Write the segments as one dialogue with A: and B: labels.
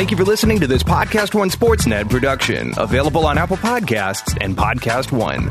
A: Thank you for listening to this Podcast One Sportsnet production, available on Apple Podcasts and Podcast One.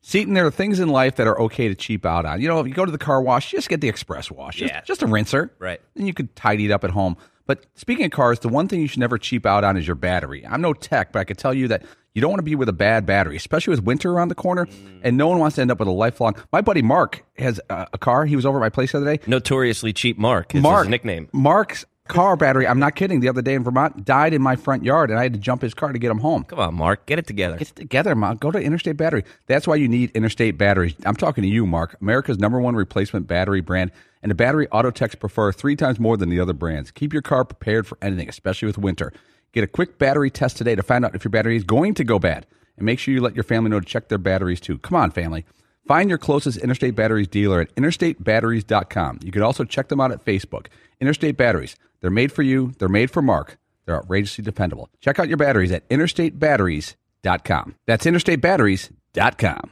B: Seton, there are things in life that are okay to cheap out on. You know, if you go to the car wash, just get the express wash. Just,
C: Yeah.
B: just a rinser.
C: Right.
B: And you could tidy it up at home. But speaking of cars, the one thing you should never cheap out on is your battery. I'm no tech, but I could tell you that you don't want to be with a bad battery, especially with winter around the corner. And no one wants to end up with a lifelong. My buddy Mark has a, a car. He was over at my place the other day.
C: Notoriously cheap Mark is
B: Mark
C: his nickname.
B: Mark's car battery. I'm not kidding. The other day in Vermont, died in my front yard, and I had to jump his car to get him home.
C: Come on, Mark, get it together.
B: Get it together, Mark. Go to Interstate Battery. That's why you need Interstate Batteries. I'm talking to you, Mark, America's number one replacement battery brand, and the battery auto techs prefer three times more than the other brands. Keep your car prepared for anything, especially with winter. Get a quick battery test today to find out if your battery is going to go bad, and make sure you let your family know to check their batteries too. Come on, family. Find your closest Interstate Batteries dealer at interstatebatteries.com. You can also check them out at Facebook. Interstate Batteries. They're made for you. They're made for Mark. They're outrageously dependable. Check out your batteries at interstatebatteries.com. That's interstatebatteries.com.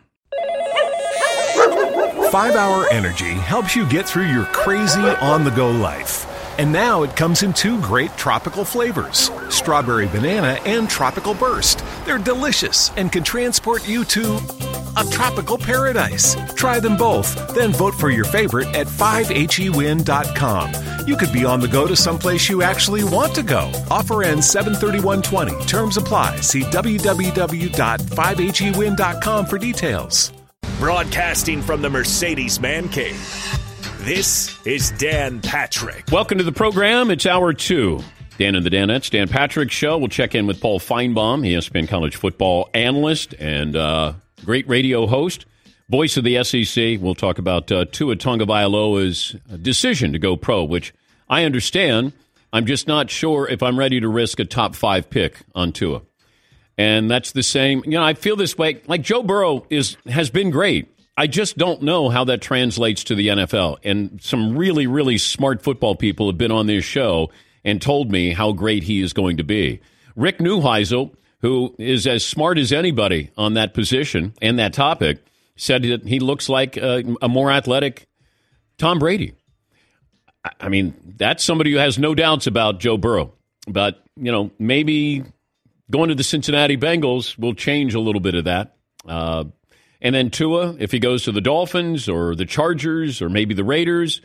D: 5 Hour Energy helps you get through your crazy on the go life. And now it comes in two great tropical flavors strawberry banana and tropical burst. They're delicious and can transport you to a tropical paradise. Try them both, then vote for your favorite at 5hewin.com. You could be on the go to someplace you actually want to go. Offer ends 73120. Terms apply. See www.5hewin.com for details.
E: Broadcasting from the Mercedes Man Cave. This is Dan Patrick.
F: Welcome to the program. It's hour two. Dan and the Danettes, Dan Patrick Show. We'll check in with Paul Finebaum, ESPN college football analyst and uh, great radio host, voice of the SEC. We'll talk about uh, Tua Tagovailoa's decision to go pro, which I understand. I'm just not sure if I'm ready to risk a top five pick on Tua. And that's the same. You know, I feel this way. Like Joe Burrow is has been great. I just don't know how that translates to the NFL. And some really, really smart football people have been on this show and told me how great he is going to be. Rick Neuheisel, who is as smart as anybody on that position and that topic, said that he looks like a, a more athletic Tom Brady. I- mean, that's somebody who has no doubts about Joe Burrow. But, you know, maybe going to the Cincinnati Bengals will change a little bit of that. Uh, and then Tua, if he goes to the Dolphins or the Chargers or maybe the Raiders,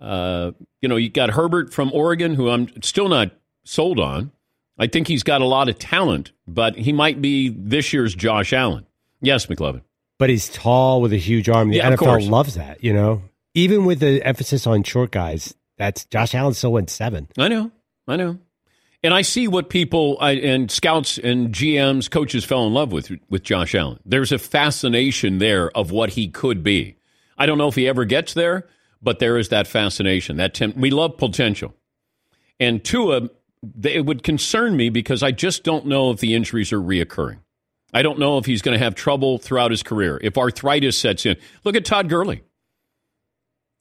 F: uh, you know, you got Herbert from Oregon, who I'm still not sold on. I think he's got a lot of talent, but he might be this year's Josh Allen. Yes, McLovin.
G: But he's tall with a huge arm. The
F: Yeah,
G: NFL loves that, you know. Even with the emphasis on short guys, that's Josh Allen still went seven.
F: I know, I know, and I see what people I, and scouts and GMs, coaches fell in love with with Josh Allen. There's a fascination there of what he could be. I don't know if he ever gets there, but there is that fascination. That temp- we love potential, and Tua, it would concern me because I just don't know if the injuries are reoccurring. I don't know if he's going to have trouble throughout his career. If arthritis sets in, look at Todd Gurley.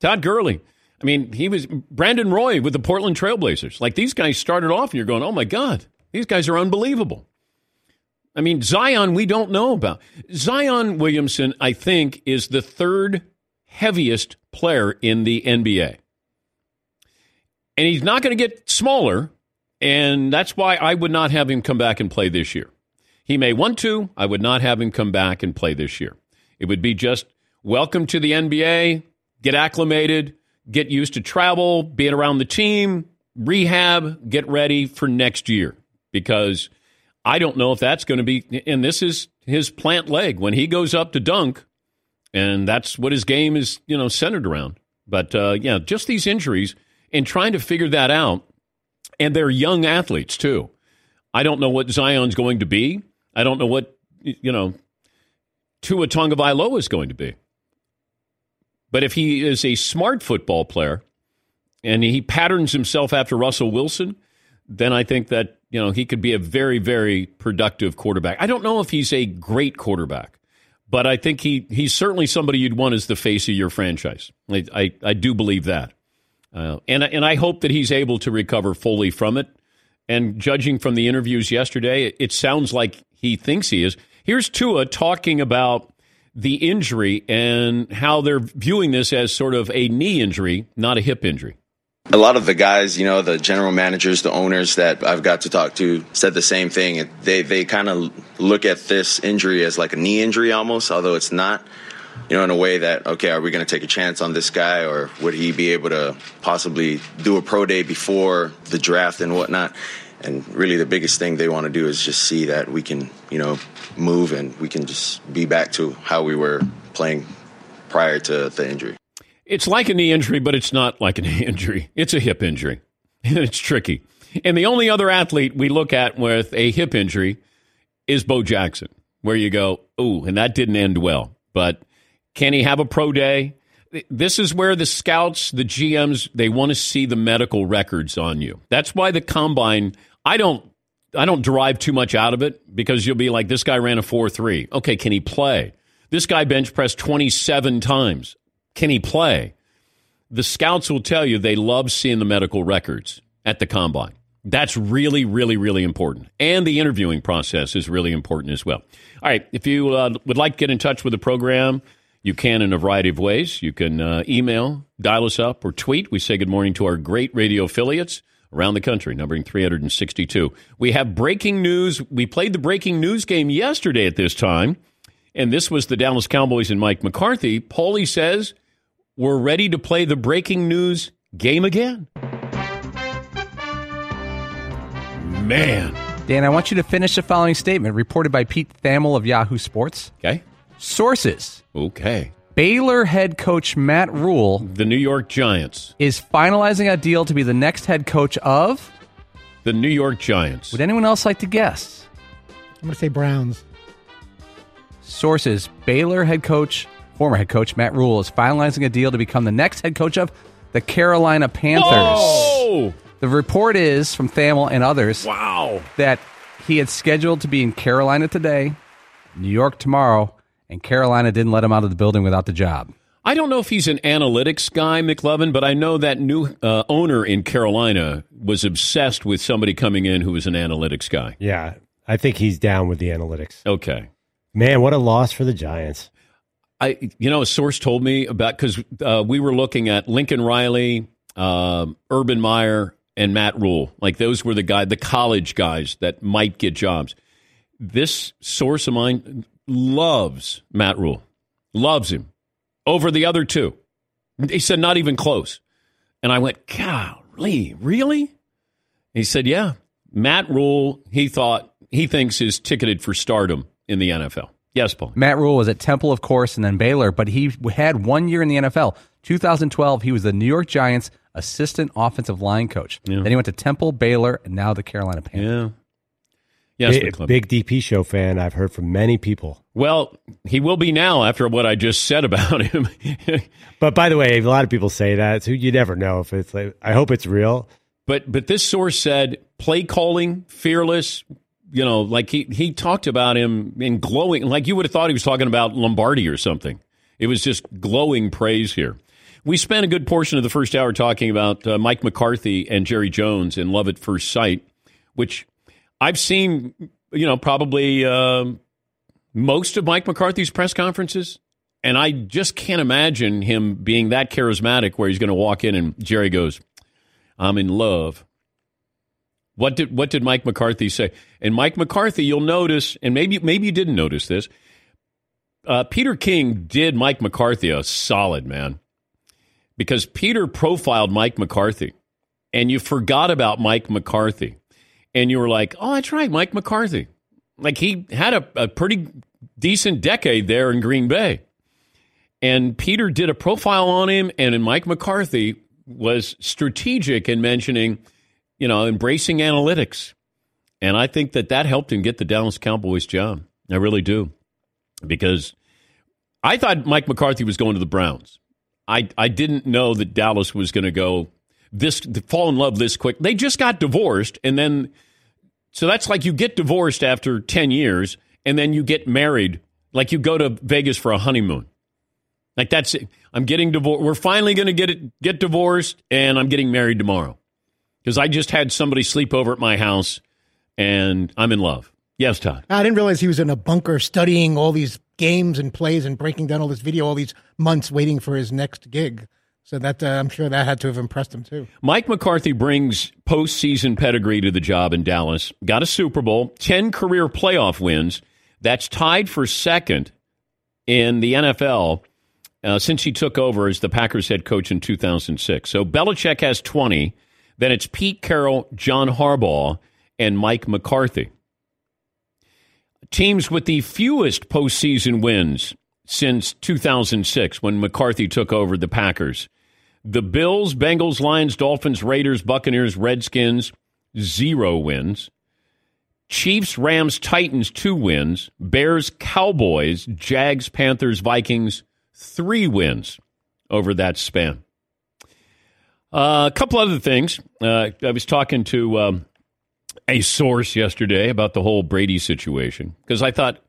F: Todd Gurley. I mean, he was Brandon Roy with the Portland Trailblazers. Like these guys started off, and you're going, oh my God, these guys are unbelievable. I mean, Zion, we don't know about. Zion Williamson, I think, is the third heaviest player in the NBA. And he's not going to get smaller. And that's why I would not have him come back and play this year. He may want to. I would not have him come back and play this year. It would be just welcome to the NBA, get acclimated, get used to travel, being around the team, rehab, get ready for next year. Because I don't know if that's going to be, and this is his plant leg when he goes up to dunk, and that's what his game is, you know, centered around. But uh, yeah, just these injuries and trying to figure that out, and they're young athletes too. I don't know what Zion's going to be. I don't know what you know Tua Tagovailoa is going to be. But if he is a smart football player and he patterns himself after Russell Wilson, then I think that you know he could be a very very productive quarterback. I don't know if he's a great quarterback, but I think he he's certainly somebody you'd want as the face of your franchise. I I, I do believe that, uh, and and I hope that he's able to recover fully from it. And judging from the interviews yesterday, it, it sounds like he thinks he is. Here's Tua talking about the injury and how they're viewing this as sort of a knee injury, not a hip injury.
H: a lot of the guys, you know, the general managers, the owners that I've got to talk to said the same thing. They they kind of look at this injury as like a knee injury almost, although it's not. You know, in a way that okay, are we going to take a chance on this guy, or would he be able to possibly do a pro day before the draft and whatnot? And really, the biggest thing they want to do is just see that we can, you know, move and we can just be back to how we were playing prior to the injury.
F: It's like a knee injury, but it's not like a knee injury. It's a hip injury. And it's tricky. And the only other athlete we look at with a hip injury is Bo Jackson, where you go, ooh, and that didn't end well. But can he have a pro day? This is where the scouts, the GMs, they want to see the medical records on you. That's why the combine, I don't I don't derive too much out of it because you'll be like, this guy ran a 4 3. Okay, can he play? This guy bench pressed 27 times. Can he play? The scouts will tell you they love seeing the medical records at the combine. That's really, really, really important. And the interviewing process is really important as well. All right, if you uh, would like to get in touch with the program, you can in a variety of ways. You can uh, email, dial us up, or tweet. We say good morning to our great radio affiliates around the country, numbering 362. We have breaking news. We played the breaking news game yesterday at this time, and this was the Dallas Cowboys and Mike McCarthy. Paulie says we're ready to play the breaking news game again. Man.
I: Dan, I want you to finish the following statement reported by Pete Thamel of Yahoo Sports.
F: Okay.
I: Sources.
F: Okay.
I: Baylor head coach Matt Rhule,
F: The New York Giants.
I: is finalizing a deal to be the next head coach of.
F: The New York Giants.
I: Would anyone else like to guess?
J: I'm going to say Browns.
I: Sources Baylor head coach, former head coach Matt Rhule is finalizing a deal to become the next head coach of the Carolina Panthers.
F: Whoa!
I: The report is from Thamel and others
F: Wow.
I: that he had scheduled to be in Carolina today, New York tomorrow, and Carolina didn't let him out of the building without the job.
F: I don't know if he's an analytics guy, McLovin, but I know that new uh, owner in Carolina was obsessed with somebody coming in who was an analytics guy.
G: Yeah, I think he's down with the analytics.
F: Okay.
G: Man, what a loss for the Giants.
F: I, you know, a source told me about because uh, we were looking at Lincoln Riley, um, Urban Meyer, and Matt Rhule. Like those were the guy, the college guys that might get jobs. This source of mine loves Matt Rhule, loves him over the other two. He said not even close, and I went, "Golly, really?" He said, "Yeah." Matt Rhule, he thought he thinks is ticketed for stardom in the NFL. Yes, Paul.
I: Matt Rhule was at Temple, of course, and then Baylor, but he had one year in the NFL. 2012, he was the New York Giants assistant offensive line coach. Then he went to Temple, Baylor, and now the Carolina Panthers.
F: Yeah. Yes,
G: big, big DP show fan. I've heard from many people.
F: Well, he will be now after what I just said about him.
G: But by the way, a lot of people say that, so you never know if it's. Like, I hope it's real.
F: but but this source said play calling, fearless. You know, like he he talked about him in glowing, like you would have thought he was talking about Lombardi or something. It was just glowing praise here. We spent a good portion of the first hour talking about uh, Mike McCarthy and Jerry Jones in Love at First Sight, which I've seen. You know, probably um, most of Mike McCarthy's press conferences. And I just can't imagine him being that charismatic where he's going to walk in and Jerry goes, I'm in love. What did what did Mike McCarthy say? And Mike McCarthy, you'll notice, and maybe maybe you didn't notice this. Uh, Peter King did Mike McCarthy a solid man because Peter profiled Mike McCarthy, and you forgot about Mike McCarthy, and you were like, "Oh, that's right, Mike McCarthy." Like he had a, a pretty decent decade there in Green Bay, and Peter did a profile on him, and Mike McCarthy was strategic in mentioning, you know, embracing analytics. And I think that that helped him get the Dallas Cowboys job. I really do. Because I thought Mike McCarthy was going to the Browns. I, I didn't know that Dallas was going to go this fall in love this quick. They just got divorced and then so that's like you get divorced after 10 years and then you get married like you go to Vegas for a honeymoon. Like that's it. I'm getting divorced. We're finally going to get it, get divorced, and I'm getting married tomorrow because I just had somebody sleep over at my house, and I'm in love. Yes, Todd.
J: I didn't realize he was in a bunker studying all these games and plays and breaking down all this video all these months waiting for his next gig. So that uh, I'm sure that had to have impressed him too.
F: Mike McCarthy brings postseason pedigree to the job in Dallas. Got a Super Bowl, 10 career playoff wins. That's tied for second in the NFL uh, since he took over as the Packers head coach in 2006. So Belichick has 20. Then it's Pete Carroll, John Harbaugh, and Mike McCarthy. Teams with the fewest postseason wins since 2006 when McCarthy took over the Packers. The Bills, Bengals, Lions, Dolphins, Raiders, Buccaneers, Redskins, zero wins. Chiefs, Rams, Titans, two wins. Bears, Cowboys, Jags, Panthers, Vikings, three wins over that span. Uh, a couple other things. Uh, I was talking to um, a source yesterday about the whole Brady situation because I thought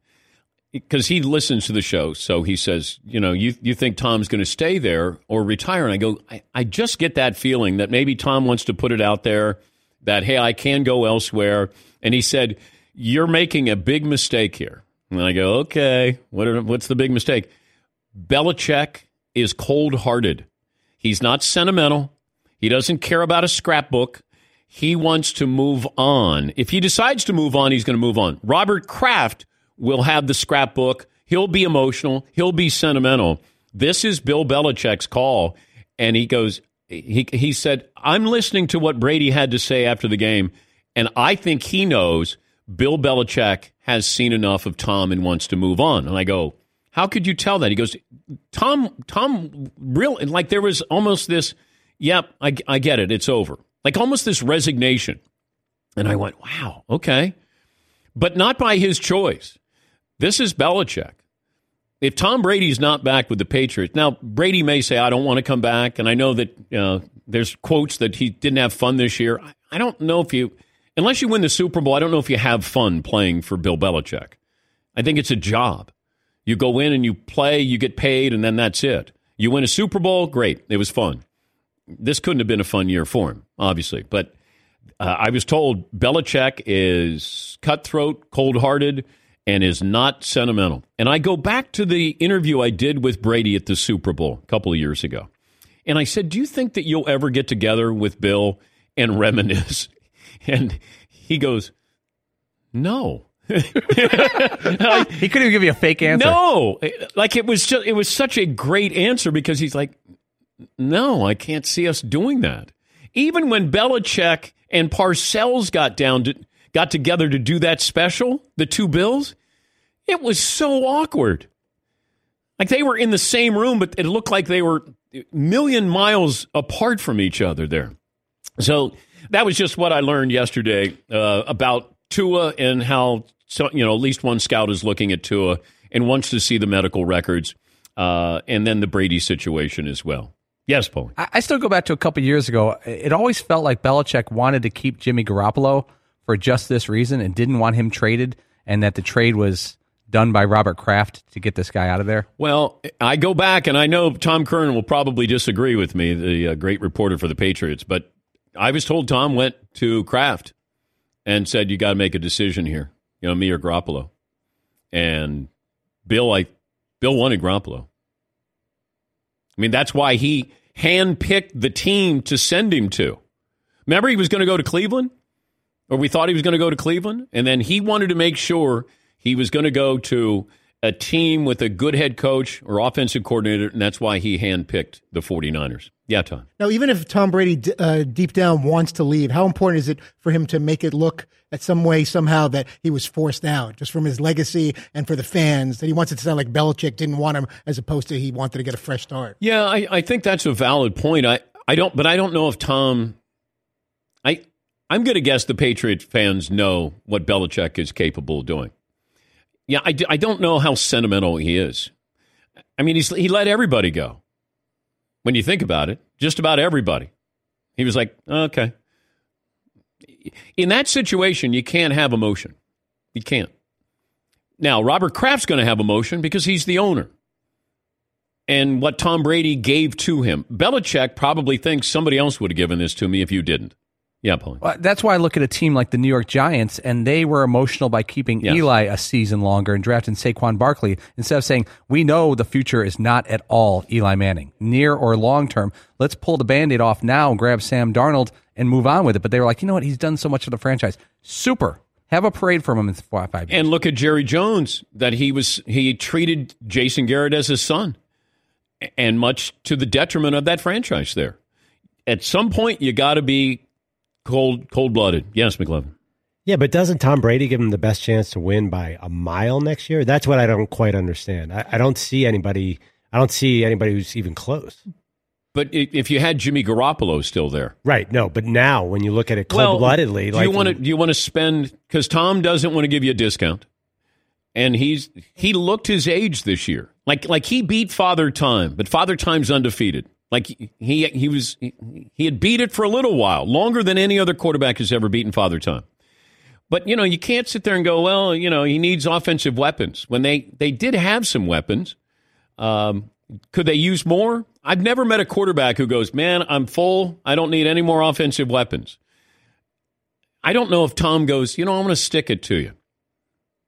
F: because he listens to the show, so he says, you know, you you think Tom's going to stay there or retire? And I go, I, I just get that feeling that maybe Tom wants to put it out there that hey, I can go elsewhere. And he said, you're making a big mistake here. And I go, okay, what are, what's the big mistake? Belichick is cold hearted. He's not sentimental. He doesn't care about a scrapbook. He wants to move on. If he decides to move on, he's going to move on. Robert Kraft will have the scrapbook. He'll be emotional. He'll be sentimental. This is Bill Belichick's call. And he goes, he, he said, I'm listening to what Brady had to say after the game. And I think he knows Bill Belichick has seen enough of Tom and wants to move on. And I go, how could you tell that? He goes, Tom, Tom, real, like there was almost this, yep, I, I get it. It's over. Like almost this resignation. And I went, wow, okay. But not by his choice. This is Belichick. If Tom Brady's not back with the Patriots, now Brady may say, I don't want to come back. And I know that uh, there's quotes that he didn't have fun this year. I don't know if you, unless you win the Super Bowl, I don't know if you have fun playing for Bill Belichick. I think it's a job. You go in and you play, you get paid, and then that's it. You win a Super Bowl, great. It was fun. This couldn't have been a fun year for him, obviously. But uh, I was told Belichick is cutthroat, cold hearted and is not sentimental. And I go back to the interview I did with Brady at the Super Bowl a couple of years ago. And I said, Do you think that you'll ever get together with Bill and reminisce? And he goes, No.
B: he couldn't even give you a fake answer.
F: No. Like it was just it was such a great answer because he's like, No, I can't see us doing that. Even when Belichick and Parcells got down to got together to do that special, the two Bills, it was so awkward. Like they were in the same room, but it looked like they were a million miles apart from each other there. So that was just what I learned yesterday uh, about Tua and how so, you know at least one scout is looking at Tua and wants to see the medical records, uh, and then the Brady situation as well. Yes, Paul.
B: I, still go back to a couple years ago. It always felt like Belichick wanted to keep Jimmy Garoppolo for just this reason and didn't want him traded, and that the trade was done by Robert Kraft to get this guy out of there?
F: Well, I go back, and I know Tom Curran will probably disagree with me, the uh, great reporter for the Patriots, but I was told Tom went to Kraft and said, "You got to make a decision here, you know, me or Garoppolo." And Bill, I Bill wanted Garoppolo. I mean, that's why he handpicked the team to send him to. Remember, he was going to go to Cleveland or we thought he was going to go to Cleveland, and then he wanted to make sure he was going to go to a team with a good head coach or offensive coordinator, and that's why he handpicked the 49ers. Yeah, Tom.
J: Now, even if Tom Brady uh, deep down wants to leave, how important is it for him to make it look at some way, somehow, that he was forced out, just from his legacy and for the fans, that he wants it to sound like Belichick didn't want him, as opposed to he wanted to get a fresh start?
F: Yeah, I, I think that's a valid point. I, I don't, but I don't know if Tom. I I'm going to guess the Patriot fans know what Belichick is capable of doing. Yeah, I, I don't know how sentimental he is. I mean, he's, he let everybody go. When you think about it, just about everybody. He was like, okay. In that situation, you can't have emotion. You can't. Now, Robert Kraft's going to have emotion because he's the owner. And what Tom Brady gave to him. Belichick probably thinks somebody else would have given this to me if you didn't. Yeah.
B: Well, that's why I look at a team like the New York Giants, and they were emotional by keeping
F: Yes.
B: Eli a season longer and drafting Saquon Barkley instead of saying, we know the future is not at all Eli Manning, near or long term. Let's pull the band aid off now and grab Sam Darnold and move on with it. But they were like, you know what? He's done so much for the franchise. Super. Have a parade for him in five years.
F: And look at Jerry Jones that he was he treated Jason Garrett as his son, and much to the detriment of that franchise. There, at some point, you got to be cold cold blooded. Yes, McLovin.
G: Yeah, but doesn't Tom Brady give him the best chance to win by a mile next year? That's what I don't quite understand. I, I don't see anybody. I don't see anybody who's even close.
F: But if you had Jimmy Garoppolo still there,
G: Right? No, but now when you look at it cold bloodedly,
F: do
G: like
F: you want to do you want to spend because Tom doesn't want to give you a discount, and he's he looked his age this year. Like like he beat Father Time, but Father Time's undefeated. Like he he was he had beat it for a little while, longer than any other quarterback has ever beaten Father Time. But you know you can't sit there and go, well, you know he needs offensive weapons when they they did have some weapons. Um, could they use more? I've never met a quarterback who goes, man, I'm full. I don't need any more offensive weapons. I don't know if Tom goes, you know, I'm going to stick it to you.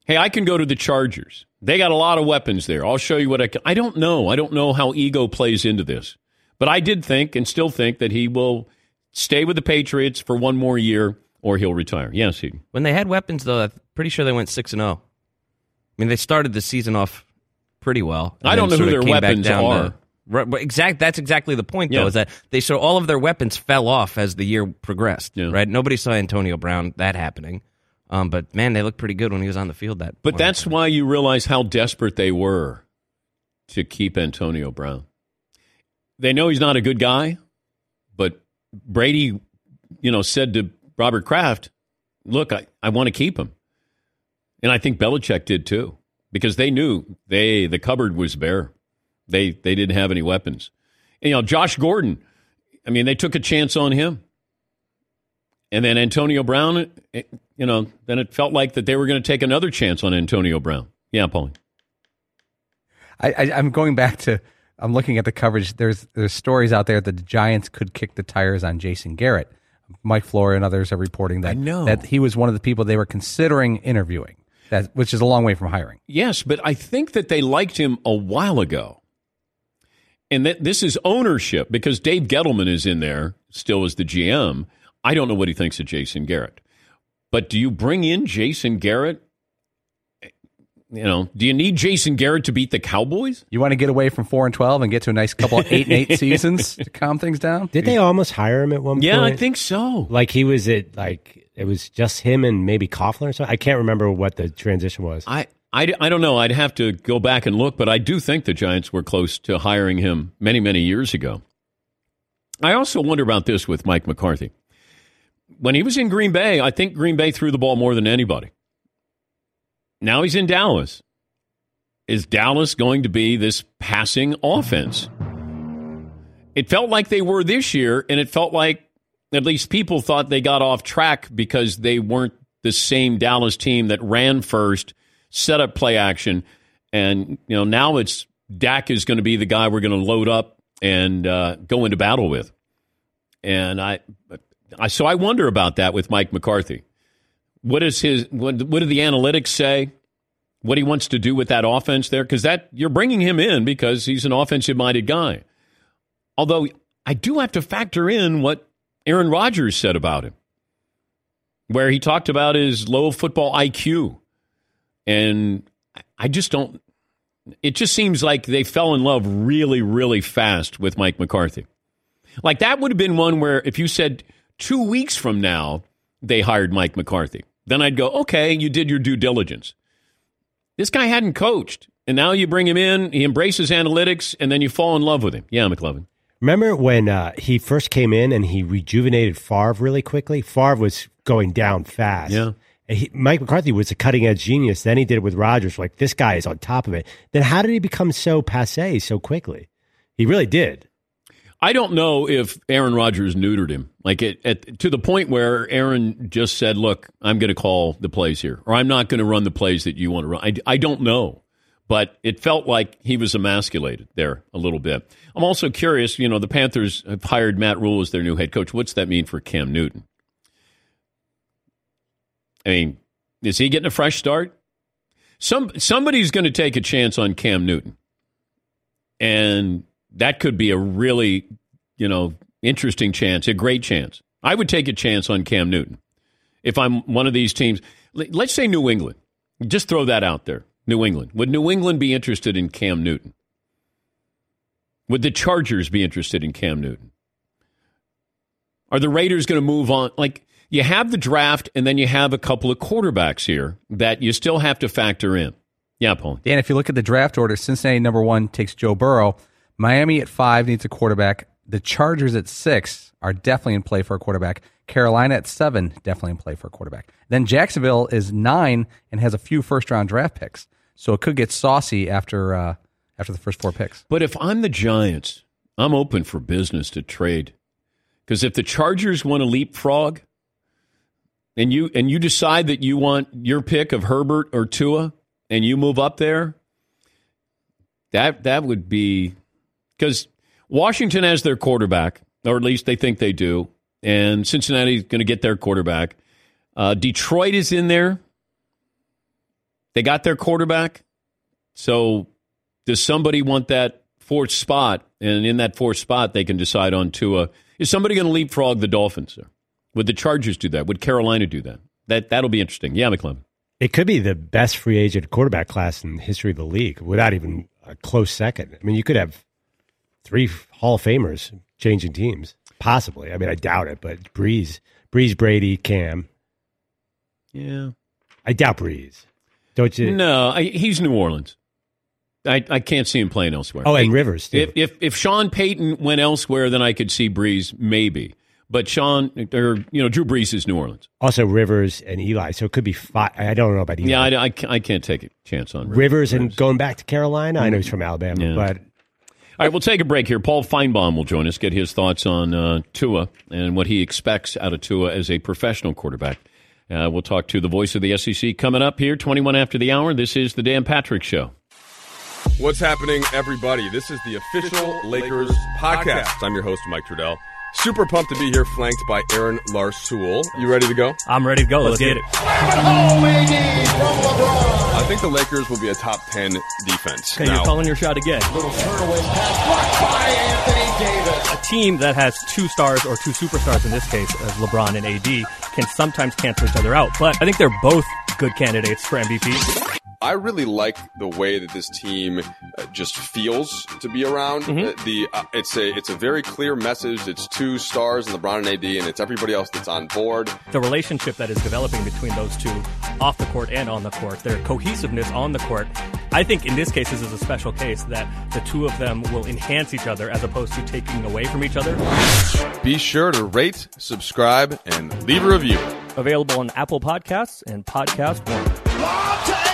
F: Hey, I can go to the Chargers. They got a lot of weapons there. I'll show you what I can. I don't know. I don't know how ego plays into this. But I did think and still think that he will stay with the Patriots for one more year or he'll retire. Yes, he.
C: When they had weapons, though, I'm pretty sure they went six and zero. I mean, they started the season off pretty well.
F: I don't know who their weapons are.
C: to- Right, but exact. That's exactly the point,
F: Yeah.
C: though, is that they so all of their weapons fell off as the year progressed.
F: Yeah.
C: Right. Nobody saw Antonio Brown that happening. Um, but man, they looked pretty good when he was on the field. That.
F: But that's why you realize how desperate they were to keep Antonio Brown. They know he's not a good guy, but Brady, you know, said to Robert Kraft, look, I, I want to keep him. And I think Belichick did too, because they knew they the cupboard was bare. They they didn't have any weapons. And, you know, Josh Gordon, I mean, they took a chance on him. And then Antonio Brown, you know, then it felt like that they were going to take another chance on Antonio Brown. Yeah, Paulie.
B: I, I, I'm going back to. I'm looking at the coverage. There's there's stories out there that the Giants could kick the tires on Jason Garrett. Mike Florio and others are reporting that that he was one of the people they were considering interviewing. That which is a long way from hiring.
F: Yes, but I think that they liked him a while ago. And that this is ownership because Dave Gettleman is in there still as the GM. I don't know what he thinks of Jason Garrett. But do you bring in Jason Garrett? You know, do you need Jason Garrett to beat the Cowboys?
B: You want to get away from four and twelve and get to a nice couple of eight and eight seasons to calm things down.
G: did they almost hire him at one
F: Yeah,
G: point?
F: Yeah, I think so.
G: like he was at like it was just him and maybe Coughlin or something. I can't remember what the transition was.
F: I, I, I don't know. I'd have to go back and look, but I do think the Giants were close to hiring him many, many years ago. I also wonder about this with Mike McCarthy. When he was in Green Bay, I think Green Bay threw the ball more than anybody. Now he's in Dallas. Is Dallas going to be this passing offense? It felt like they were this year, and it felt like at least people thought they got off track because they weren't the same Dallas team that ran first, set up play action, and you know now it's Dak is going to be the guy we're going to load up and uh, go into battle with. And I, I, so I wonder about that with Mike McCarthy. What is his? What, what do the analytics say? What he wants to do with that offense there? Because that you're bringing him in because he's an offensive minded guy. Although I do have to factor in what Aaron Rodgers said about him, where he talked about his low football IQ. And I just don't, it just seems like they fell in love really, really fast with Mike McCarthy. Like that would have been one where if you said two weeks from now they hired Mike McCarthy, then I'd go, okay, you did your due diligence. This guy hadn't coached. And now you bring him in, he embraces analytics, and then you fall in love with him. Yeah, McLovin.
G: Remember when uh, he first came in and he rejuvenated Favre really quickly? Favre was going down fast.
F: Yeah.
G: And he, Mike McCarthy was a cutting edge genius. Then he did it with Rodgers. Like this guy is on top of it. Then how did he become so passe so quickly? He really did.
F: I don't know if Aaron Rodgers neutered him, like it, at, to the point where Aaron just said, "Look, I'm going to call the plays here, or I'm not going to run the plays that you want to run." I, I don't know, but it felt like he was emasculated there a little bit. I'm also curious. You know, the Panthers have hired Matt Rhule as their new head coach. What's that mean for Cam Newton? I mean, is he getting a fresh start? Some somebody's going to take a chance on Cam Newton, and that could be a really, you know, interesting chance, a great chance. I would take a chance on Cam Newton if I'm one of these teams. Let's say New England. Just throw that out there. New England. Would New England be interested in Cam Newton? Would the Chargers be interested in Cam Newton? Are the Raiders going to move on? Like, you have the draft, and then you have a couple of quarterbacks here that you still have to factor in. Yeah, Paul.
B: Dan, if you look at the draft order, Cincinnati number one takes Joe Burrow. Miami at five needs a quarterback. The Chargers at six are definitely in play for a quarterback. Carolina at seven, definitely in play for a quarterback. Then Jacksonville is nine and has a few first round draft picks. So it could get saucy after uh, after the first four picks.
F: But if I'm the Giants, I'm open for business to trade. Because if the Chargers want to leapfrog and you and you decide that you want your pick of Herbert or Tua and you move up there, that that would be because Washington has their quarterback, or at least they think they do, and Cincinnati's going to get their quarterback. Uh, Detroit is in there. They got their quarterback. So does somebody want that fourth spot? And in that fourth spot, they can decide on Tua. Is somebody going to leapfrog the Dolphins? There? Would the Chargers do that? Would Carolina do that? That that'll be interesting. Yeah, McClellan.
G: It could be the best free agent quarterback class in the history of the league, without even a close second. I mean, you could have three Hall of Famers changing teams, possibly. I mean, I doubt it, but Brees, Brees, Brady, Cam.
F: Yeah,
G: I doubt Brees. Don't you?
F: No, I, he's New Orleans. I, I can't see him playing elsewhere.
G: Oh, and Rivers. Too.
F: If, if if Sean Payton went elsewhere, then I could see Brees maybe. But Sean or you know Drew Brees is New Orleans.
G: Also Rivers and Eli, so it could be five. I don't know about Eli.
F: Yeah, I, I, I can't take a chance on
G: Rivers, Rivers and going back to Carolina. I know he's from Alabama,
F: Yeah.
G: but
F: right, we'll take a break here. Paul Finebaum will join us, get his thoughts on uh, Tua and what he expects out of Tua as a professional quarterback. Uh, we'll talk to the voice of the SEC coming up here, 21 after the hour. This is the Dan Patrick Show.
K: What's happening, everybody? This is the official Lakers podcast. I'm your host, Mike Trudell. Super pumped to be here, flanked by Aaron Larsuel. You ready to go?
L: I'm ready to go. Let's, get, it.
K: I think the Lakers will be a top 10 defense.
L: Okay, you're calling your shot again.
M: Little turnaround pass blocked by Anthony Davis.
L: A team that has two stars or two superstars in this case, as LeBron and AD, can sometimes cancel each other out. But I think they're both good candidates for MVP.
K: I really like the way that this team uh, just feels to be around.
L: Mm-hmm.
K: Uh, the uh, it's a it's a very clear message. It's two stars and LeBron and AD, and it's everybody else that's on board.
L: The relationship that is developing between those two, off the court and on the court, their cohesiveness on the court. I think in this case, this is a special case that the two of them will enhance each other as opposed to taking away from each other.
K: Be sure to rate, subscribe, and leave a review.
L: Available on Apple Podcasts and Podcast One.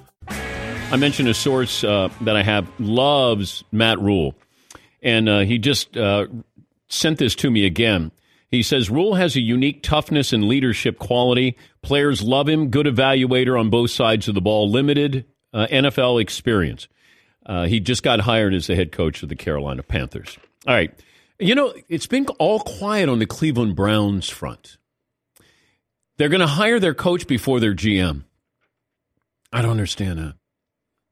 F: I mentioned a source uh, that I have loves Matt Rhule, and uh, he just uh, sent this to me again. He says Rhule has a unique toughness and leadership quality. Players love him. Good evaluator on both sides of the ball. Limited uh, NFL experience. Uh, he just got hired as the head coach of the Carolina Panthers. All right. You know, it's been all quiet on the Cleveland Browns front. They're going to hire their coach before their GM. I don't understand that.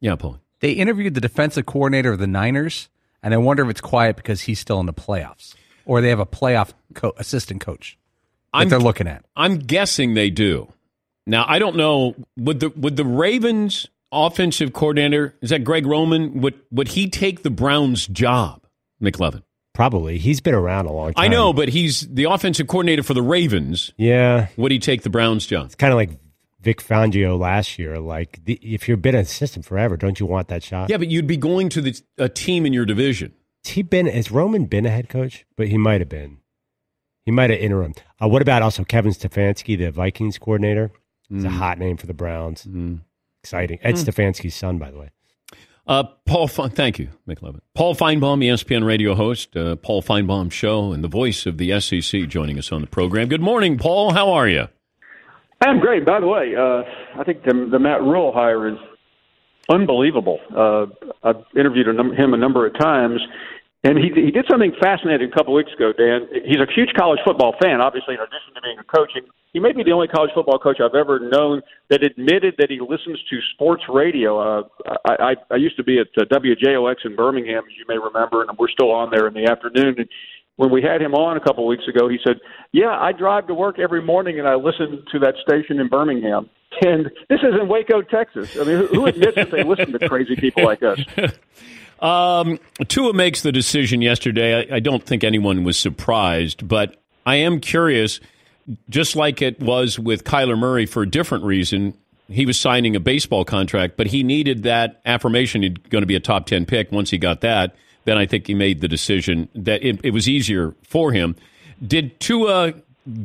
F: Yeah, Paul.
B: They interviewed the defensive coordinator of the Niners, and I wonder if it's quiet because he's still in the playoffs, or they have a playoff co- assistant coach that
F: I'm-
B: they're looking at.
F: I'm guessing they do. Now I don't know. Would the would the Ravens offensive coordinator is that Greg Roman? Would would he take the Browns job, McLovin?
G: probably he's been around a long time.
F: I know, but he's the offensive coordinator for the Ravens.
G: Yeah,
F: Would he take the Browns job?
G: it's kind of like Vic Fangio last year. Like the, if you've been in a system forever, don't you want that shot?
F: Yeah, but you'd be going to the, a team in your division.
G: Has he been? Has Roman been a head coach? But he might have been. He might have interim. Uh, what about also Kevin Stefanski, the Vikings coordinator? A
F: Mm.
G: hot name for the Browns. Exciting. Ed
F: Mm.
G: Stefanski's son, by the way.
F: Uh, Paul, Fe- thank you, McLovin. Paul Finebaum, ESPN radio host, uh, Paul Finebaum Show, and the voice of the SEC joining us on the program. Good morning, Paul. How are you?
N: I'm great. By the way, uh, I think the, the Matt Rhule hire is unbelievable. Uh, I've interviewed a num- him a number of times, and he he did something fascinating a couple weeks ago. Dan, he's a huge college football fan. Obviously, in addition to being a coach, he may be the only college football coach I've ever known that admitted that he listens to sports radio. Uh, I, I I used to be at uh, WJOX in Birmingham, as you may remember, and we're still on there in the afternoon. And when we had him on a couple of weeks ago, he said, "Yeah, I drive to work every morning and I listen to that station in Birmingham." And this is in Waco, Texas. I mean, who, admits that they listen to crazy people like us?
F: Um, Tua makes the decision yesterday. I, I don't think anyone was surprised, but I am curious. Just like it was with Kyler Murray for a different reason, he was signing a baseball contract, but he needed that affirmation he's going to be a top ten pick. Once he got that, then I think he made the decision that it, it was easier for him. Did Tua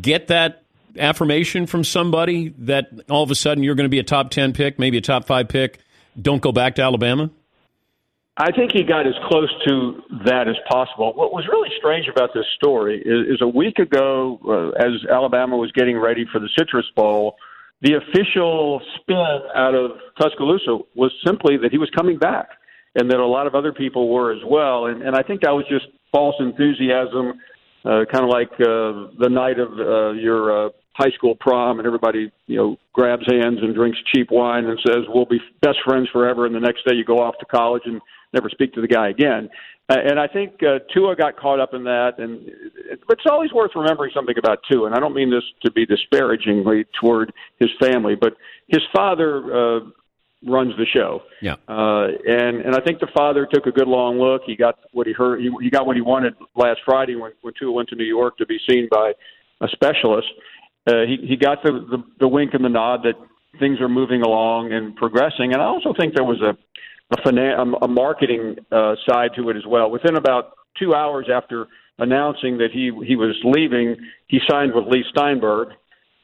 F: get that affirmation from somebody that all of a sudden you're going to be a top ten pick, maybe a top five pick? Don't go back to Alabama.
N: I think he got as close to that as possible. What was really strange about this story is, is a week ago, uh, as Alabama was getting ready for the Citrus Bowl, the official spin out of Tuscaloosa was simply that he was coming back, and that a lot of other people were as well. And, and I think that was just false enthusiasm, uh, kind of like uh, the night of uh, your uh, high school prom, and everybody you know grabs hands and drinks cheap wine and says we'll be best friends forever. And the next day you go off to college and never speak to the guy again. And I think uh, Tua got caught up in that. And it's always worth remembering something about Tua. And I don't mean this to be disparagingly toward his family, but his father uh, runs the show.
F: Yeah.
N: Uh, and and I think the father took a good long look. He got what he heard. He, he got what he wanted last Friday when when Tua went to New York to be seen by a specialist. Uh, he he got the, the the wink and the nod that things are moving along and progressing. And I also think there was a a, finan- a marketing uh, side to it as well. Within about two hours after announcing that he he was leaving, he signed with Leigh Steinberg.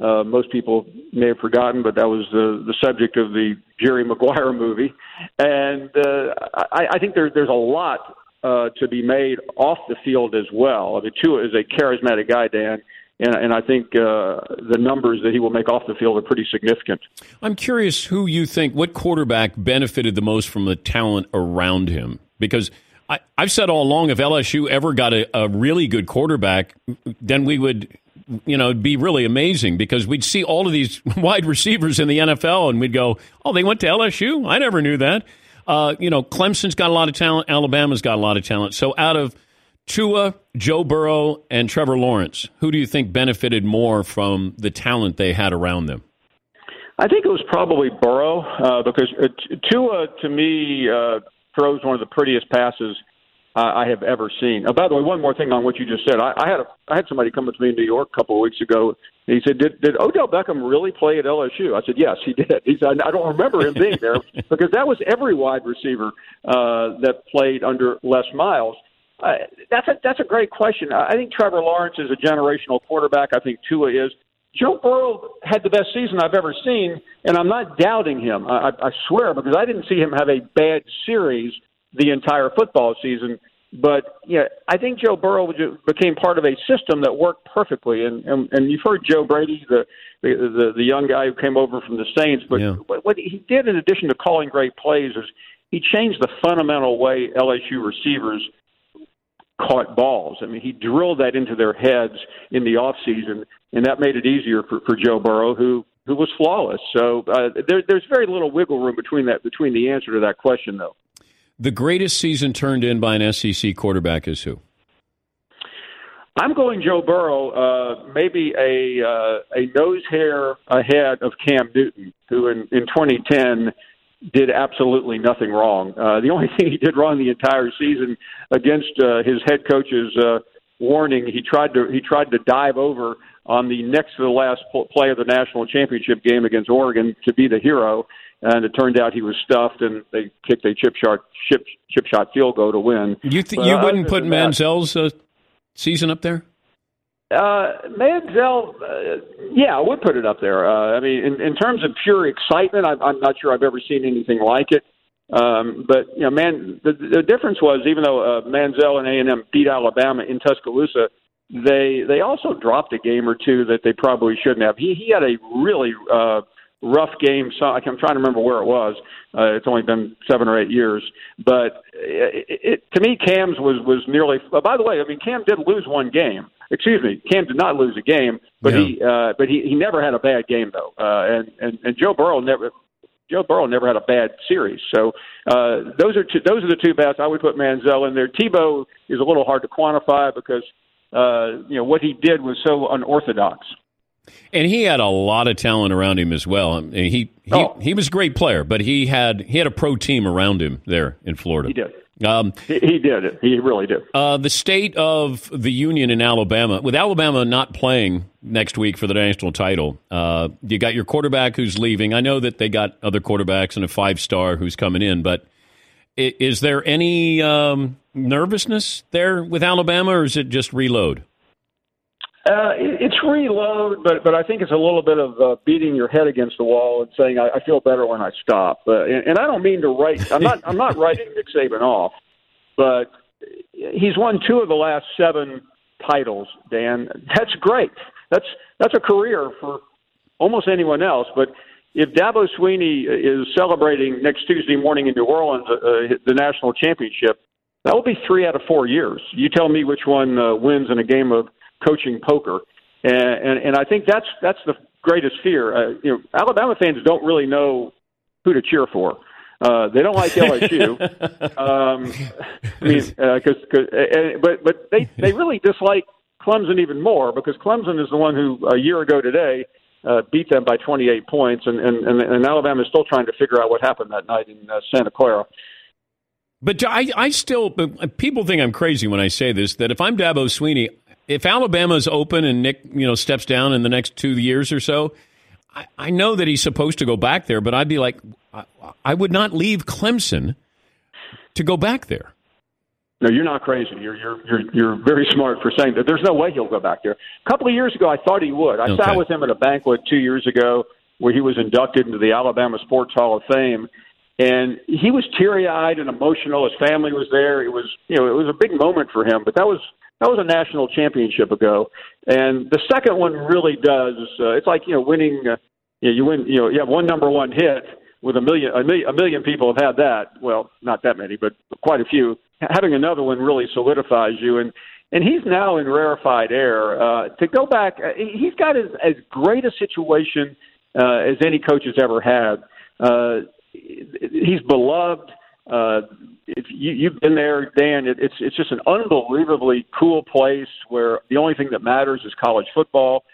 N: Uh, most people may have forgotten, but that was the the subject of the Jerry Maguire movie, and uh, I, I think there, there's a lot uh, to be made off the field as well. I mean, Tua is a charismatic guy, Dan, and, and I think uh, the numbers that he will make off the field are pretty significant.
F: I'm curious who you think, what quarterback benefited the most from the talent around him? Because I, I've said all along, if LSU ever got a, a really good quarterback, then we would, you know, it'd be really amazing because we'd see all of these wide receivers in the NFL and we'd go, oh, they went to LSU? I never knew that. Uh, you know, Clemson's got a lot of talent, Alabama's got a lot of talent. So out of Tua, Joe Burrow, and Trevor Lawrence, who do you think benefited more from the talent they had around them?
N: I think it was probably Burrow uh, because uh, Tua, to me, uh, throws one of the prettiest passes uh, I have ever seen. Uh, by the way, one more thing on what you just said. I, I had a, I had somebody come up to me in New York a couple of weeks ago. And he said, "Did did Odell Beckham really play at LSU?" I said, "Yes, he did." He said, "I don't remember him being there because that was every wide receiver uh, that played under Les Miles." Uh, that's a that's a great question. I think Trevor Lawrence is a generational quarterback. I think Tua is. Joe Burrow had the best season I've ever seen, and I'm not doubting him. I, I swear because I didn't see him have a bad series the entire football season. But yeah, I think Joe Burrow became part of a system that worked perfectly. And and, and you've heard Joe Brady, the, the the the young guy who came over from the Saints. But
F: Yeah.
N: what, what he did, in addition to calling great plays, is he changed the fundamental way LSU receivers caught balls. I mean, he drilled that into their heads in the off season, and that made it easier for, for Joe Burrow, who who was flawless. So uh, there, there's very little wiggle room between that between the answer to that question, though.
F: The greatest season turned in by an SEC quarterback is who?
N: I'm going Joe Burrow, uh, maybe a uh, a nose hair ahead of Cam Newton, who in, in 2010 did absolutely nothing wrong. Uh, the only thing he did wrong the entire season against uh, his head coach's uh, warning, he tried to he tried to dive over on the next to the last play of the national championship game against Oregon to be the hero, and it turned out he was stuffed, and they kicked a chip shot chip chip shot field goal to win.
F: You th- you wouldn't put Manziel's uh, season up there?
N: Uh, Manziel, uh, yeah, I would put it up there. Uh, I mean, in, in terms of pure excitement, I, I'm not sure I've ever seen anything like it. Um, but you know, man, the, the difference was even though uh, Manziel and A and M beat Alabama in Tuscaloosa, they they also dropped a game or two that they probably shouldn't have. He he had a really uh, rough game. So I'm trying to remember where it was. Uh, it's only been seven or eight years, but it, it, to me, Cam's was was nearly. Uh, by the way, I mean Cam did lose one game. Excuse me, Cam did not lose a game, but
F: Yeah.
N: he uh, but he he never had a bad game though. Uh, and and and Joe Burrow never. Joe Burrow never had a bad series, so uh, those are two, those are the two best. I would put Manziel in there. Tebow is a little hard to quantify because uh, you know what he did was so unorthodox.
F: And he had a lot of talent around him as well. I mean, he he,
N: Oh.
F: he was a great player, but he had he had a pro team around him there in Florida.
N: He did.
F: Um,
N: He, he did. He really did.
F: uh, the state of the union in Alabama, with Alabama not playing next week for the national title, uh, you got your quarterback who's leaving. I know that they got other quarterbacks and a five star who's coming in, but is there any um, nervousness there with Alabama, or is it just reload?
N: Uh, it- it's reload, but but I think it's a little bit of uh, beating your head against the wall and saying I, I feel better when I stop. Uh, and, and I don't mean to write. I'm not. I'm not writing Nick Saban off, but he's won two of the last seven titles. Dan, that's great. That's that's a career for almost anyone else. But if Dabo Swinney is celebrating next Tuesday morning in New Orleans uh, uh, the national championship, that will be three out of four years. You tell me which one uh, wins in a game of coaching poker, and, and and I think that's that's the greatest fear. Uh, you know, Alabama fans don't really know who to cheer for. Uh, they don't like LSU. um, I mean, because uh, uh, but but they they really dislike Clemson even more because Clemson is the one who a year ago today uh, beat them by 28 points, and and and, and Alabama is still trying to figure out what happened that night in uh, Santa Clara.
F: But I, I still, people think I'm crazy when I say this. That if I'm Dabo Swinney, if Alabama's open and Nick, you know, steps down in the next two years or so, I, I know that he's supposed to go back there. But I'd be like, I, I would not leave Clemson to go back there.
N: No, you're not crazy. You're you're you're you're very smart for saying that. There's no way he'll go back there. A couple of years ago, I thought he would. I
F: Okay.
N: sat with him at a banquet two years ago where he was inducted into the Alabama Sports Hall of Fame, and he was teary eyed and emotional. His family was there. It was you know it was a big moment for him. But that was that was a national championship ago, and the second one really does. Uh, it's like you know winning. Uh, you, know, you win. You know you have one number one hit with a million, a million a million people have had that. Well, not that many, but quite a few. Having another one really solidifies you, and and he's now in rarefied air. Uh, to go back, uh, he's got as, as great a situation uh, as any coach has ever had. Uh, he's beloved. Uh, if you, you've been there, Dan, it, it's it's just an unbelievably cool place where the only thing that matters is college football.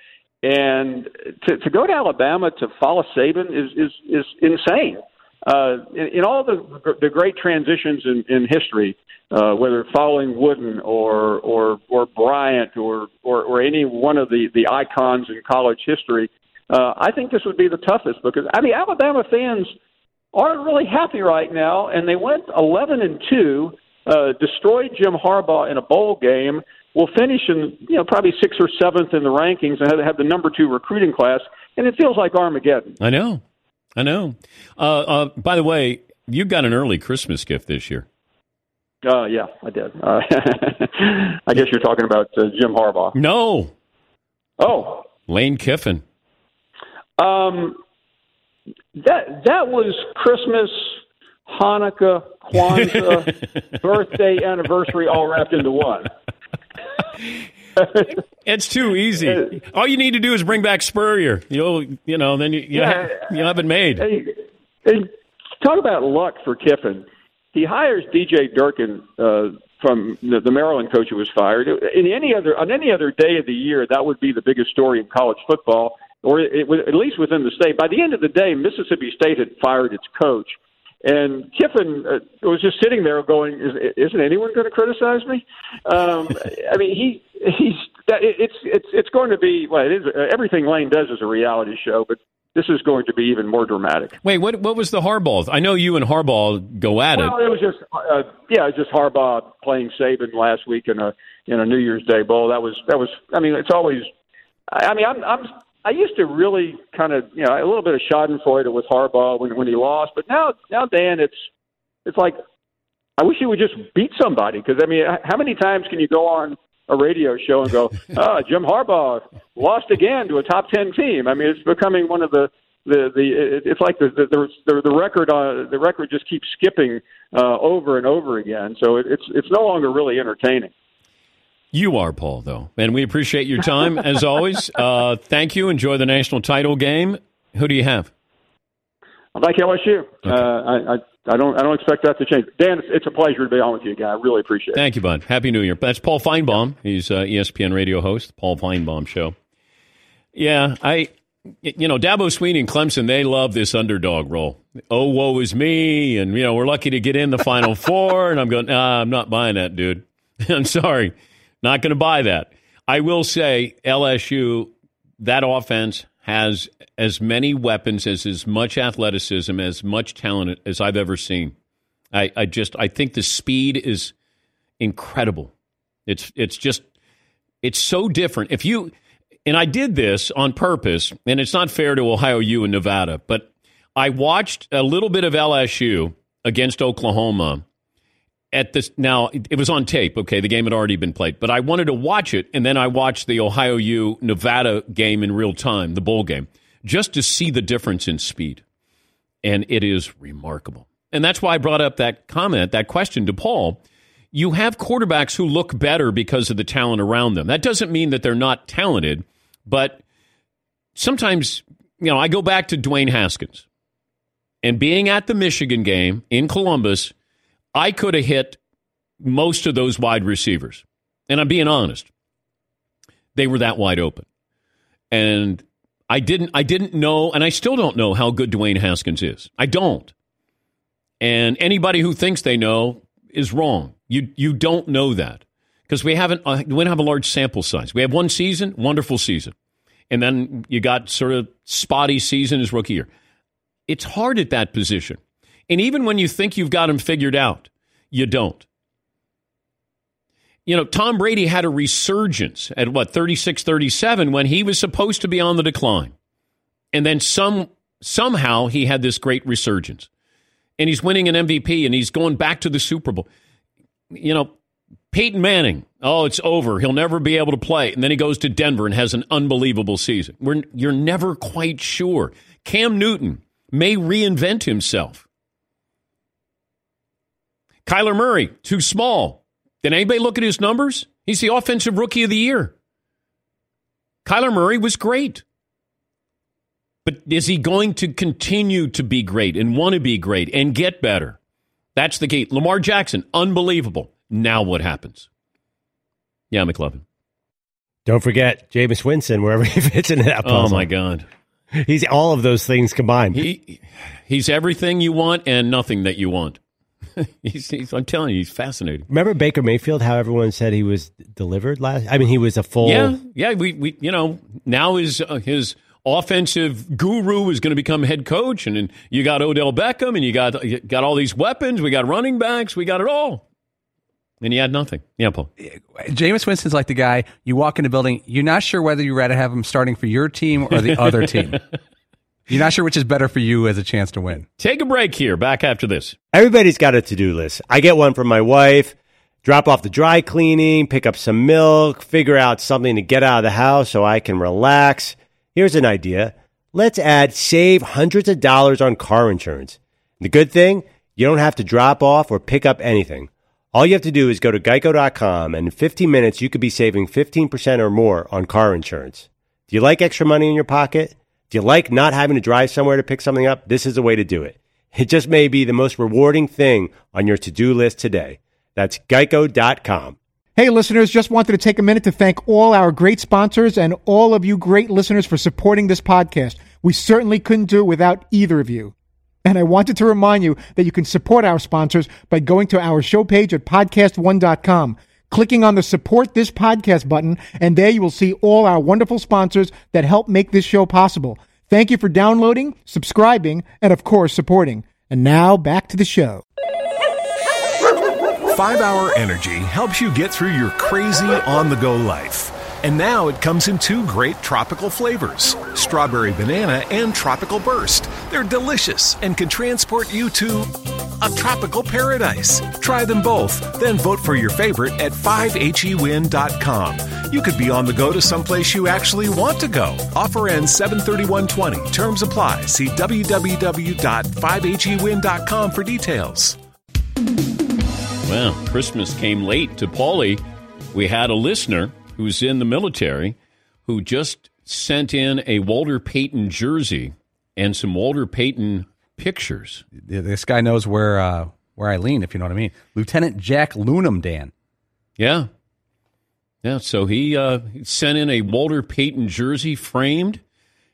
N: And to, to go to Alabama to follow Saban is is is insane. Uh, in, in all the the great transitions in, in history, uh, whether following Wooden or or or Bryant or or, or any one of the the icons in college history, uh, I think this would be the toughest because I mean Alabama fans aren't really happy right now, and they went 11 and two, uh, destroyed Jim Harbaugh in a bowl game. Will finish in you know probably sixth or seventh in the rankings and have the number two recruiting class, and it feels like Armageddon.
F: I know, I know. Uh, uh, by the way, you got an early Christmas gift this year.
N: Uh, yeah, I did. Uh, I guess you're talking about uh, Jim Harbaugh.
F: No,
N: Oh,
F: Lane Kiffin.
N: um, that that was Christmas, Hanukkah, Kwanzaa, birthday, anniversary, all wrapped into one.
F: It's too easy. All you need to do is bring back Spurrier. You'll, you know, then you you,
N: Yeah.
F: have, you have it made.
N: Hey, talk about luck for Kiffin. He hires DJ Durkin uh, from the, the Maryland coach who was fired. In any other on any other day of the year, that would be the biggest story in college football, or it, would- at least within the state. By the end of the day, Mississippi State had fired its coach, and Kiffin uh, was just sitting there going, Is, "Isn't anyone going to criticize me?" Um, I mean, he he's it's it's it's going to be well, it is everything Lane does is a reality show, but this is going to be even more dramatic.
F: Wait, what what was the Harbaugh? I know you and Harbaugh go at
N: Well,
F: it.
N: it was just uh, yeah, just Harbaugh playing Saban last week in a in a New Year's Day bowl. That was that was. I mean, it's always. I I mean, I'm I'm I used to really kind of you know a little bit of Schadenfreude with Harbaugh when when he lost, but now now Dan, it's it's like I wish he would just beat somebody because I mean, how many times can you go on a radio show and go, "Ah, Jim Harbaugh lost again to a top ten team"? I mean, it's becoming one of the the the it's like the the the, the record uh, the record just keeps skipping uh, over and over again. So it, it's it's no longer really entertaining.
F: You are Paul, though, and we appreciate your time as always. Uh, thank you. Enjoy the national title game. Who do you have?
N: I like LSU. Uh, I, I I don't I don't expect that to change. Dan, it's, it's a pleasure to be on with you again. I really appreciate it.
F: Thank you, bud. Happy New Year. That's Paul Finebaum. He's uh, ESPN radio host, Paul Finebaum Show. Yeah, I, you know, Dabo Swinney and Clemson, they love this underdog role. Oh, woe is me, and you know we're lucky to get in the Final Four. And I'm going, nah, I'm not buying that, dude. I'm sorry, not going to buy that. I will say LSU, that offense has as many weapons, as as much athleticism, as much talent as I've ever seen. I, I just I think the speed is incredible. It's it's just it's so different. If you and I did this on purpose, and it's not fair to Ohio U and Nevada, but I watched a little bit of LSU against Oklahoma at this now it was on tape okay? The game had already been played. But i wanted to watch it and then i watched the ohio u nevada game in real time the bowl game just to see the difference in speed. And it is remarkable. And that's why i brought up that comment that question to paul. You have quarterbacks who look better because of the talent around them. That doesn't mean that they're not talented but sometimes you know i go back to dwayne haskins. And being at the michigan game in columbus I could have hit most of those wide receivers. And I'm being honest. They were that wide open. And I didn't I didn't know and I still don't know how good Dwayne Haskins is. I don't. And anybody who thinks they know is wrong. You you don't know that. Because we haven't uh, we don't have a large sample size. We have one season, wonderful season. And then you got sort of spotty season as rookie year. It's hard at that position. And even when you think you've got him figured out, you don't. You know, Tom Brady had a resurgence at what, 36 37 when he was supposed to be on the decline. And then some somehow he had this great resurgence. And he's winning an MVP and he's going back to the Super Bowl. You know, Peyton Manning, oh, it's over. He'll never be able to play. And then he goes to Denver and has an unbelievable season. We're, you're never quite sure. Cam Newton may reinvent himself. Kyler Murray, too small. Did anybody look at his numbers? He's the offensive rookie of the year. Kyler Murray was great. But is he going to continue to be great and want to be great and get better? That's the key. Lamar Jackson, unbelievable. Now what happens? Yeah, McLovin.
G: Don't forget Jameis Winston, wherever he fits into that puzzle.
F: Oh, my God.
G: He's all of those things combined.
F: He, he's everything you want and nothing that you want. he's, he's, I'm telling you, he's fascinating.
G: Remember Baker Mayfield? How everyone said he was delivered last. I mean, he was a full.
F: Yeah, yeah. We, we you know now his uh, his offensive guru is going to become head coach, and, and you got Odell Beckham, and you got you got all these weapons. We got running backs. We got it all. And he had nothing. Yeah, Paul.
B: Jameis Winston's like the guy you walk in a building, you're not sure whether you'd rather have him starting for your team or the other team. You're not sure which is better for you as a chance to win.
F: Take a break here. Back after this.
G: Everybody's got a to do list. I get one from my wife. Drop off the dry cleaning, pick up some milk, figure out something to get out of the house so I can relax. Here's an idea. Let's add save hundreds of dollars on car insurance. The good thing, you don't have to drop off or pick up anything. All you have to do is go to geico.com and in 15 minutes you could be saving 15% or more on car insurance. Do you like extra money in your pocket? Do you like not having to drive somewhere to pick something up? This is the way to do it. It just may be the most rewarding thing on your to-do list today. That's geico.com.
J: Hey, listeners, just wanted to take a minute to thank all our great sponsors and all of you great listeners for supporting this podcast. We certainly couldn't do it without either of you. And I wanted to remind you that you can support our sponsors by going to our show page at podcast1.com, clicking on the support this podcast button, and there you will see all our wonderful sponsors that help make this show possible. Thank you for downloading, subscribing, and of course, supporting. And now back to the show.
D: 5 Hour Energy helps you get through your crazy on the go life. And now it comes in two great tropical flavors strawberry banana and tropical burst. They're delicious and can transport you to a tropical paradise. Try them both, then vote for your favorite at 5hewin.com. You could be on the go to someplace you actually want to go. Offer ends 73120. Terms apply. See www.5hewin.com for details.
F: Well, Christmas came late to Paulie. We had a listener who's in the military who just sent in a Walter Payton jersey and some Walter Payton pictures.
B: This guy knows where uh, where I lean, if you know what I mean. Lieutenant Jack Lunam, Dan.
F: Yeah. Yeah, so he uh, sent in a Walter Payton jersey framed,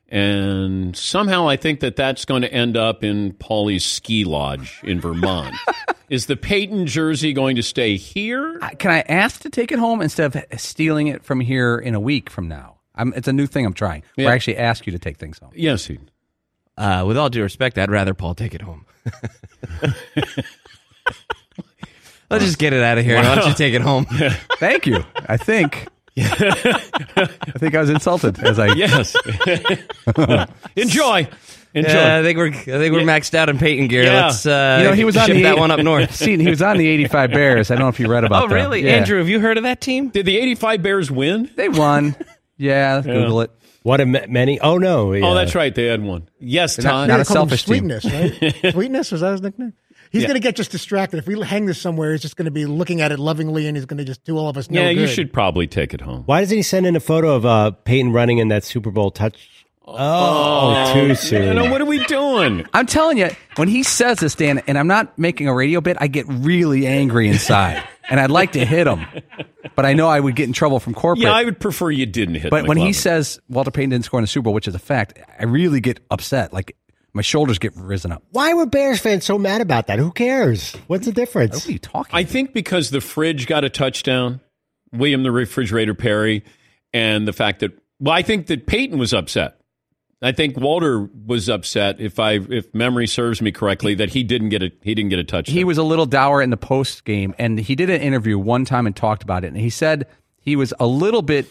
F: and somehow I think that that's going to end up in Paulie's ski lodge in Vermont. Is the Payton jersey going to stay here?
B: Can I ask to take it home instead of stealing it from here in a week from now? I'm, it's a new thing I'm trying. Where I actually ask you to take things home.
F: Yes, he.
C: Uh, with all due respect, I'd rather Paul take it home. Let's just get it out of here. Why don't you take it home?
B: Thank you. I think. I think I was insulted as I.
F: Yes. Enjoy. Enjoy.
C: Yeah, I think we're I think we're maxed out in Payton gear.
F: Yeah.
C: Let's uh,
B: you know, he was on the
C: that one up north.
B: See, he was on the '85 Bears. I don't know if you read about. That.
C: Oh,
B: them.
C: really,
B: Yeah.
C: Andrew? Have you heard of that team?
F: Did the 85 Bears win?
B: They won. Yeah, Google it.
G: What a many. Oh no!
F: Oh, that's right. They had one. Yes,
B: They're not- not a
J: They call
B: selfish team.
J: Sweetness, right? Sweetness was that his nickname? He's
F: Yeah.
J: going to get just distracted. If we hang this somewhere, he's just going to be looking at it lovingly, and he's going to just do all of us no
F: yeah, you should probably take it home.
G: Why doesn't he send in a photo of uh, Payton running in that Super Bowl touch? Oh, too soon.
F: You know, what are we doing?
B: I'm telling you, when he says this, Dan, and I'm not making a radio bit, I get really angry inside, and I'd like to hit him, but I know I would get in trouble from corporate.
F: Yeah, I would prefer you didn't hit him.
B: but when he says Walter Payton didn't score in the Super Bowl, which is a fact, I really get upset. Like my shoulders get risen up.
G: Why were Bears fans so mad about that? Who cares? What's the difference?
B: What are you talking?
F: I think because the fridge got a touchdown, William the refrigerator Perry, and the fact that well, I think that Payton was upset. I think Walter was upset, if I if memory serves me correctly, that he didn't get a he didn't get a touchdown.
B: he was a little dour in the post game, and he did an interview one time and talked about it. And he said he was a little bit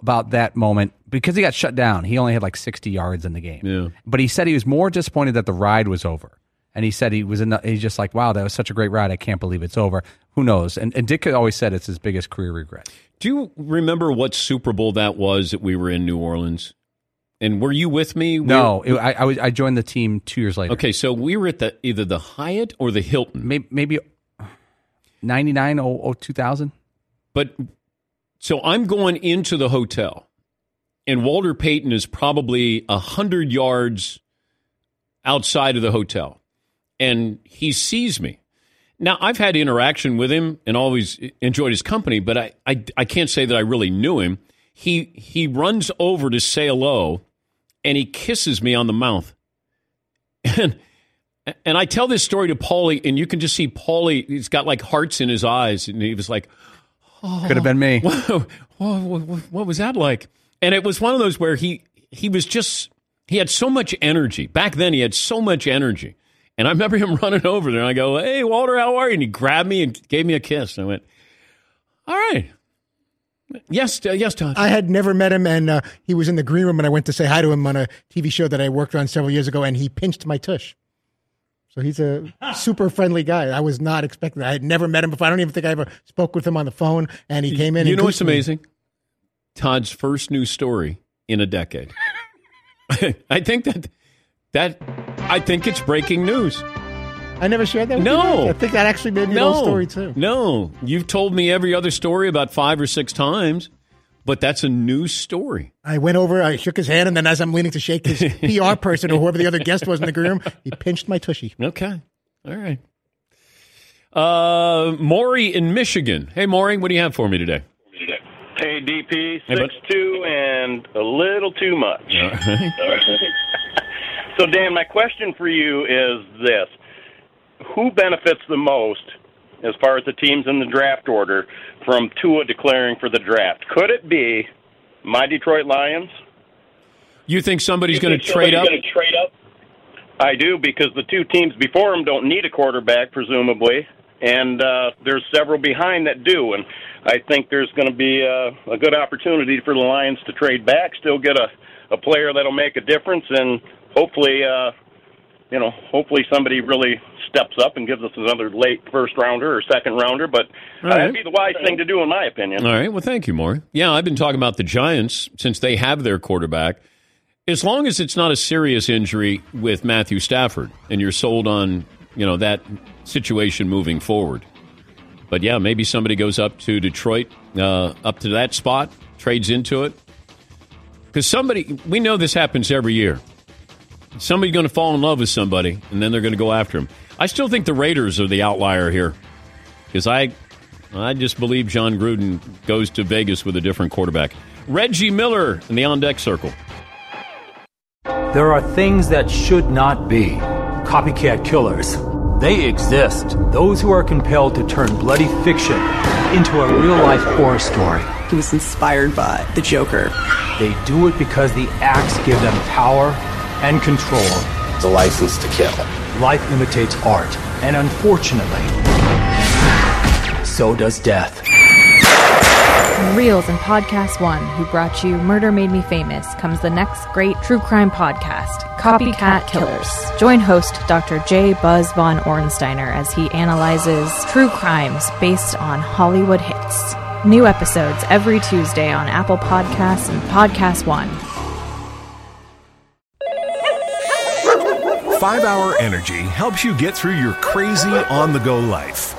B: about that moment because he got shut down. He only had like 60 yards in the game.
F: Yeah.
B: But he said he was more disappointed that the ride was over. And he said he was in the, he's just like, wow, that was such a great ride. I can't believe it's over. Who knows? And, and Dick always said it's his biggest career regret.
F: Do you remember what Super Bowl that was that we were in New Orleans? And were you with me? We
B: No, it, I, I, was, I joined the team two years later.
F: okay, so we were at the either the Hyatt or the Hilton.
B: Maybe, maybe 99 or, or 2000.
F: But so I'm going into the hotel, and Walter Payton is probably a hundred yards outside of the hotel, and he sees me. Now I've had interaction with him and always enjoyed his company, but I, I I can't say that I really knew him. He he runs over to say hello, and he kisses me on the mouth, and. And I tell this story to Paulie, and you can just see Paulie. He's got like hearts in his eyes, and he was like, oh,
B: Could have been me.
F: Whoa, whoa, whoa, what was that like? And it was one of those where he he was just he had so much energy. Back then, he had so much energy. And I remember him running over there, and I go, "Hey, Walter, how are you?" And he grabbed me and gave me a kiss. And I went, "All right, yes, uh, yes, Todd."
J: I had never met him, and uh, he was in the green room, and I went to say hi to him on a TV show that I worked on several years ago, and he pinched my tush. So he's a super friendly guy. I was not expecting that. I had never met him before. I don't even think I ever spoke with him on the phone, and he came in.
F: You
J: and
F: know what's
J: me.
F: amazing? Todd's first news story in a decade. I think that that I think it's breaking news.
J: I never shared that with
F: No.
J: I think that actually made me old story, too.
F: No, you've told me every other story about five or six times, but that's a new story.
J: I went over, I shook his hand, and then as I'm leaning to shake his PR person or whoever the other guest was in the green room, he pinched my tushy.
F: Okay. All right. Uh, Maury in Michigan. Hey, Maury, what do you have for me today?
O: Hey, DP,
F: Hey,
O: six two and a little too much.
F: Right.
O: so, Dan, my question for you is this: Who benefits the most, as far as the teams in the draft order, from Tua declaring for the draft? Could it be my Detroit Lions?
F: You think somebody's going to trade up?
O: gonna trade up? I do because the two teams before him don't need a quarterback, presumably, and uh, there's several behind that do. And I think there's going to be uh, a good opportunity for the Lions to trade back, still get a, a player that'll make a difference, and hopefully, uh, you know, hopefully somebody really steps up and gives us another late first rounder or second rounder. But uh,
F: right.
O: that'd be the wise thing to do, in my opinion.
F: All right. Well, thank you, Maury. Yeah, I've been talking about the Giants since they have their quarterback. As long as it's not a serious injury with Matthew Stafford and you're sold on, you know, that situation moving forward. But yeah, maybe somebody goes up to Detroit, uh, up to that spot, trades into it. Because somebody, we know this happens every year. Somebody's going to fall in love with somebody, and then they're going to go after him. I still think the Raiders are the outlier here. Because I, I just believe Jon Gruden goes to Vegas with a different quarterback. Reggie Miller in the on deck circle.
P: There are things that should not be. Copycat killers. They exist. Those who are compelled to turn bloody fiction into a real life horror story.
Q: He was inspired by the Joker.
P: They do it because the acts give them power and control.
R: The license to kill.
P: Life imitates art, and unfortunately, so does death.
S: From Reelz and Podcast One, who brought you Murder Made Me Famous, comes the next great true crime podcast, Copycat Killers. Join host Dr. J. Buzz Von Ornsteiner as he analyzes true crimes based on Hollywood hits. New episodes every Tuesday on Apple Podcasts and Podcast One.
D: Five Hour Energy helps you get through your crazy on the go life.